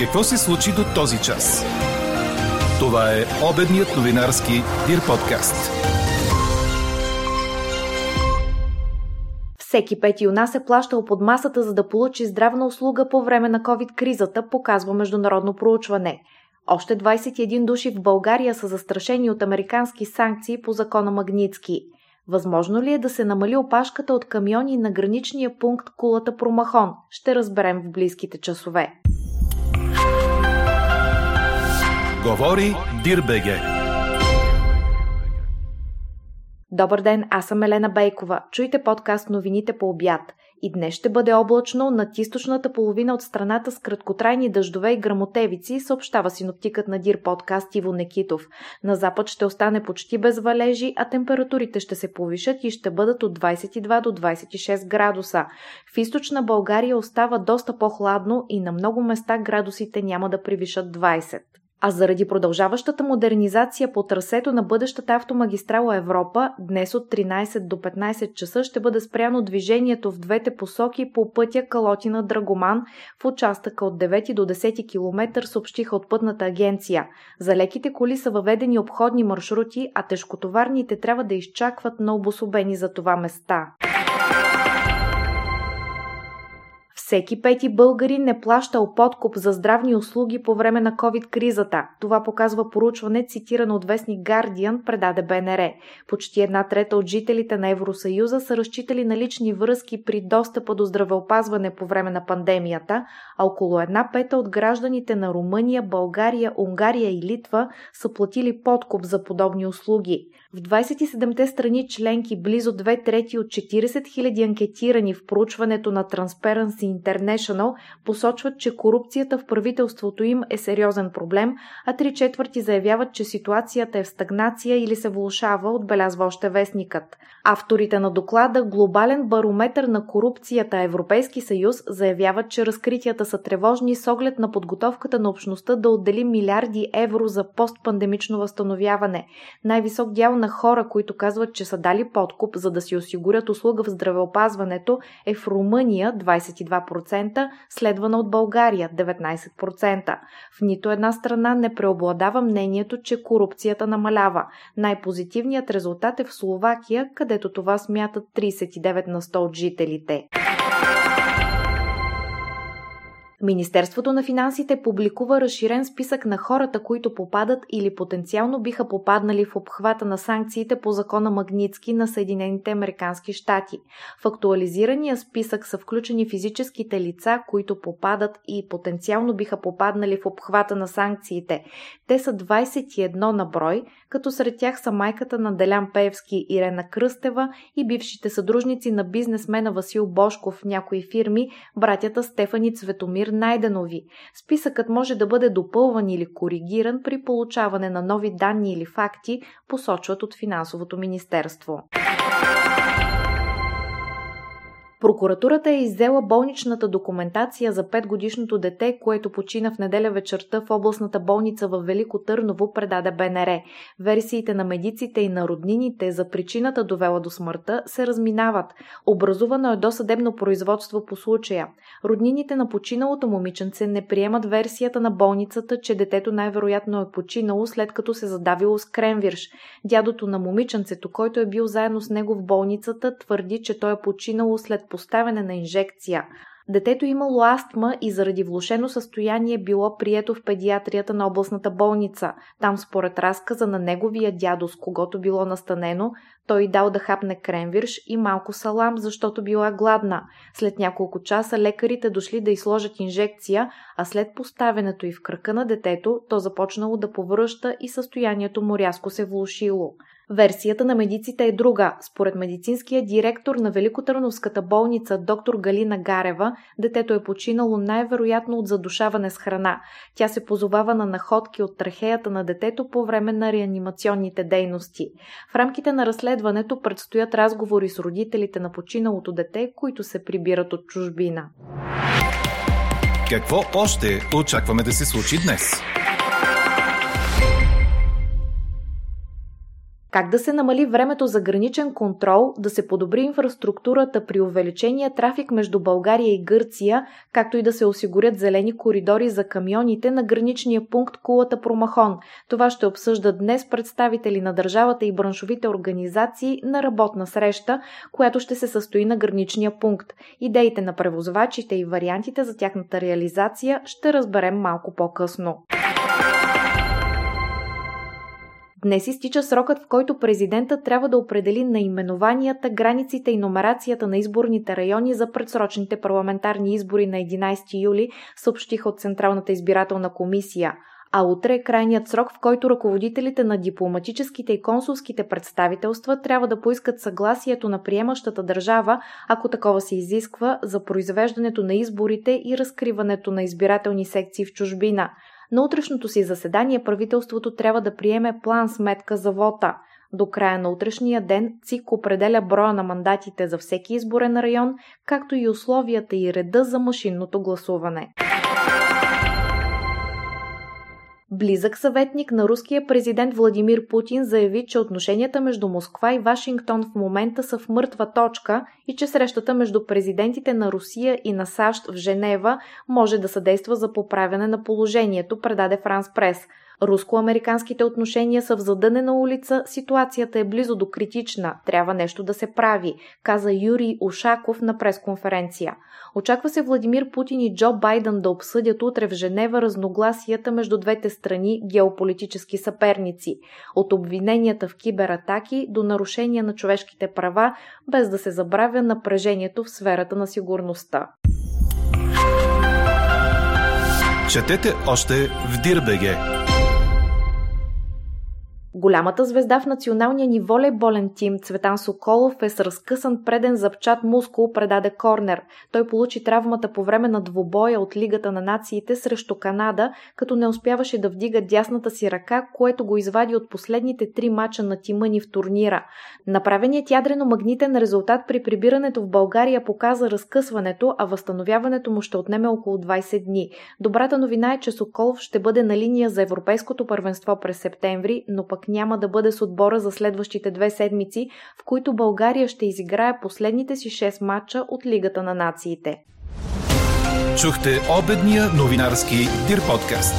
Какво се случи до този час? Това е обедният новинарски Дир подкаст. Всеки пети у нас е плащал под масата, за да получи здравна услуга по време на COVID-кризата, показва международно проучване. Още 21 души в България са застрашени от американски санкции по закона Магницки. Възможно ли е да се намали опашката от камиони на граничния пункт Кулата Промахон? Ще разберем в близките часове. Говори Дирбеге. Добър ден, аз съм Елена Бейкова. Чуйте подкаст новините по обяд. И днес ще бъде облачно над източната половина от страната с краткотрайни дъждове и грамотевици, съобщава синоптикът на Дир подкаст Иво Некитов. На запад ще остане почти без валежи, а температурите ще се повишат и ще бъдат от 22 до 26 градуса. В източна България остава доста по-хладно и на много места градусите няма да превишат 20. А заради продължаващата модернизация по трасето на бъдещата автомагистрала Европа, днес от 13 до 15 часа ще бъде спряно движението в двете посоки по пътя Калотина Драгоман в участъка от 9 до 10 км, съобщиха от пътната агенция. За леките коли са въведени обходни маршрути, а тежкотоварните трябва да изчакват на обособени за това места. Всеки пети българин не плащал подкуп за здравни услуги по време на COVID-кризата. Това показва поручване, цитирано от вестник Guardian, предаде БНР. Почти една трета от жителите на Евросъюза са разчитали на лични връзки при достъпа до здравеопазване по време на пандемията, а около една пета от гражданите на Румъния, България, Унгария и Литва са платили подкуп за подобни услуги. В 27-те страни членки близо две трети от 40 000 анкетирани в проучването на Transparency International посочват, че корупцията в правителството им е сериозен проблем, а три четвърти заявяват, че ситуацията е в стагнация или се влушава, отбелязва още вестникът. Авторите на доклада Глобален барометр на корупцията Европейски съюз заявяват, че разкритията са тревожни с оглед на подготовката на общността да отдели милиарди евро за постпандемично възстановяване. Най-висок дял на хора, които казват, че са дали подкуп, за да си осигурят услуга в здравеопазването, е в Румъния 22%, следвана от България 19%. В нито една страна не преобладава мнението, че корупцията намалява. Най-позитивният резултат е в Словакия, където това смятат 39 на 100 от жителите. Министерството на финансите публикува разширен списък на хората, които попадат или потенциално биха попаднали в обхвата на санкциите по закона Магницки на Съединените Американски щати. В актуализирания списък са включени физическите лица, които попадат и потенциално биха попаднали в обхвата на санкциите. Те са 21 на брой, като сред тях са майката на Делян Пеевски Ирена Кръстева и бившите съдружници на бизнесмена Васил Бошков в някои фирми, братята Стефани Цветомир Найденови. Списъкът може да бъде допълван или коригиран при получаване на нови данни или факти, посочват от Финансовото министерство. Прокуратурата е иззела болничната документация за 5-годишното дете, което почина в неделя вечерта в областната болница в Велико Търново, предаде БНР. Версиите на медиците и на роднините за причината довела до смъртта се разминават. Образувано е досъдебно производство по случая. Роднините на починалото момиченце не приемат версията на болницата, че детето най-вероятно е починало след като се задавило с кремвирш. Дядото на момиченцето, който е бил заедно с него в болницата, твърди, че той е починало след поставяне на инжекция. Детето имало астма и заради влушено състояние било прието в педиатрията на областната болница. Там според разказа на неговия дядо, с когото било настанено, той дал да хапне кремвирш и малко салам, защото била гладна. След няколко часа лекарите дошли да изложат инжекция, а след поставянето и в кръка на детето, то започнало да повръща и състоянието му рязко се влушило. Версията на медиците е друга. Според медицинския директор на Великотърновската болница доктор Галина Гарева, детето е починало най-вероятно от задушаване с храна. Тя се позовава на находки от трахеята на детето по време на реанимационните дейности. В рамките на разследването предстоят разговори с родителите на починалото дете, които се прибират от чужбина. Какво още очакваме да се случи днес? Как да се намали времето за граничен контрол, да се подобри инфраструктурата при увеличения трафик между България и Гърция, както и да се осигурят зелени коридори за камионите на граничния пункт Кулата Промахон. Това ще обсъждат днес представители на държавата и браншовите организации на работна среща, която ще се състои на граничния пункт. Идеите на превозвачите и вариантите за тяхната реализация ще разберем малко по-късно. Днес изтича срокът, в който президентът трябва да определи наименованията, границите и номерацията на изборните райони за предсрочните парламентарни избори на 11 юли, съобщиха от Централната избирателна комисия а утре е крайният срок, в който ръководителите на дипломатическите и консулските представителства трябва да поискат съгласието на приемащата държава, ако такова се изисква, за произвеждането на изборите и разкриването на избирателни секции в чужбина. На утрешното си заседание правителството трябва да приеме план сметка за вота. До края на утрешния ден ЦИК определя броя на мандатите за всеки изборен район, както и условията и реда за машинното гласуване. Близък съветник на руския президент Владимир Путин заяви, че отношенията между Москва и Вашингтон в момента са в мъртва точка и че срещата между президентите на Русия и на САЩ в Женева може да съдейства за поправяне на положението, предаде Франс Прес – Руско-американските отношения са в задънена улица, ситуацията е близо до критична, трябва нещо да се прави, каза Юрий Ушаков на пресконференция. Очаква се Владимир Путин и Джо Байден да обсъдят утре в Женева разногласията между двете страни геополитически съперници, от обвиненията в кибератаки до нарушения на човешките права, без да се забравя напрежението в сферата на сигурността. Четете още в Дирбеге! Голямата звезда в националния ни волейболен тим Цветан Соколов е с разкъсан преден запчат мускул предаде корнер. Той получи травмата по време на двубоя от Лигата на нациите срещу Канада, като не успяваше да вдига дясната си ръка, което го извади от последните три мача на тима ни в турнира. Направеният ядрено-магнитен резултат при прибирането в България показа разкъсването, а възстановяването му ще отнеме около 20 дни. Добрата новина е, че Соколов ще бъде на линия за Европейското първенство през септември, но пък няма да бъде с отбора за следващите две седмици, в които България ще изиграе последните си 6 матча от Лигата на нациите. Чухте обедния новинарски Дир подкаст.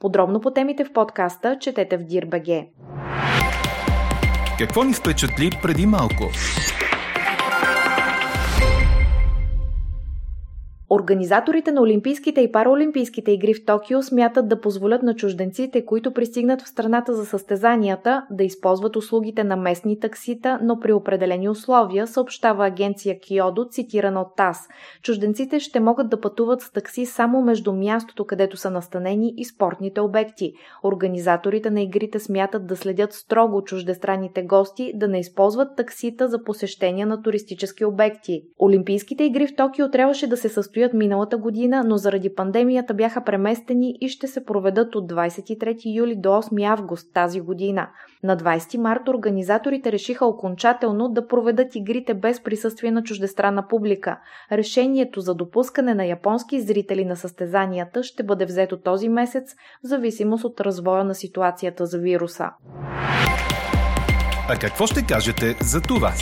Подробно по темите в подкаста четете в Дир.бг. Какво ни впечатли преди малко? Организаторите на Олимпийските и Параолимпийските игри в Токио смятат да позволят на чужденците, които пристигнат в страната за състезанията, да използват услугите на местни таксита, но при определени условия, съобщава агенция Киодо, цитирана от ТАС. Чужденците ще могат да пътуват с такси само между мястото, където са настанени и спортните обекти. Организаторите на игрите смятат да следят строго чуждестранните гости да не използват таксита за посещения на туристически обекти. Олимпийските игри в Токио трябваше да се състоят състоят миналата година, но заради пандемията бяха преместени и ще се проведат от 23 юли до 8 август тази година. На 20 март организаторите решиха окончателно да проведат игрите без присъствие на чуждестранна публика. Решението за допускане на японски зрители на състезанията ще бъде взето този месец в зависимост от развоя на ситуацията за вируса. А какво ще кажете за това?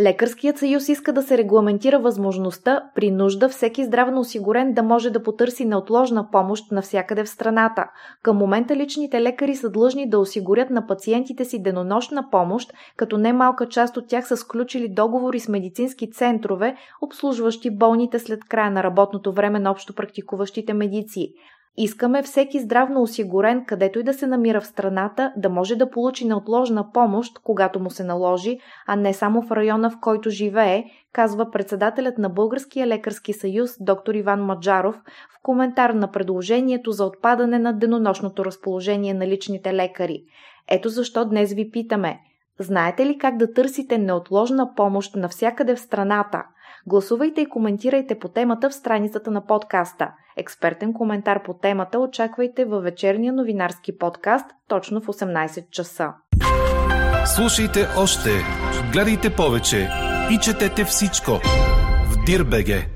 Лекарският съюз иска да се регламентира възможността при нужда всеки здравно осигурен да може да потърси неотложна помощ навсякъде в страната. Към момента личните лекари са длъжни да осигурят на пациентите си денонощна помощ, като немалка част от тях са сключили договори с медицински центрове, обслужващи болните след края на работното време на общо практикуващите медици. Искаме всеки здравно осигурен, където и да се намира в страната, да може да получи неотложна помощ, когато му се наложи, а не само в района, в който живее, казва председателят на Българския лекарски съюз доктор Иван Маджаров в коментар на предложението за отпадане на денонощното разположение на личните лекари. Ето защо днес ви питаме – Знаете ли как да търсите неотложна помощ навсякъде в страната? Гласувайте и коментирайте по темата в страницата на подкаста. Експертен коментар по темата очаквайте във вечерния новинарски подкаст точно в 18 часа. Слушайте още, гледайте повече и четете всичко в Дирбеге.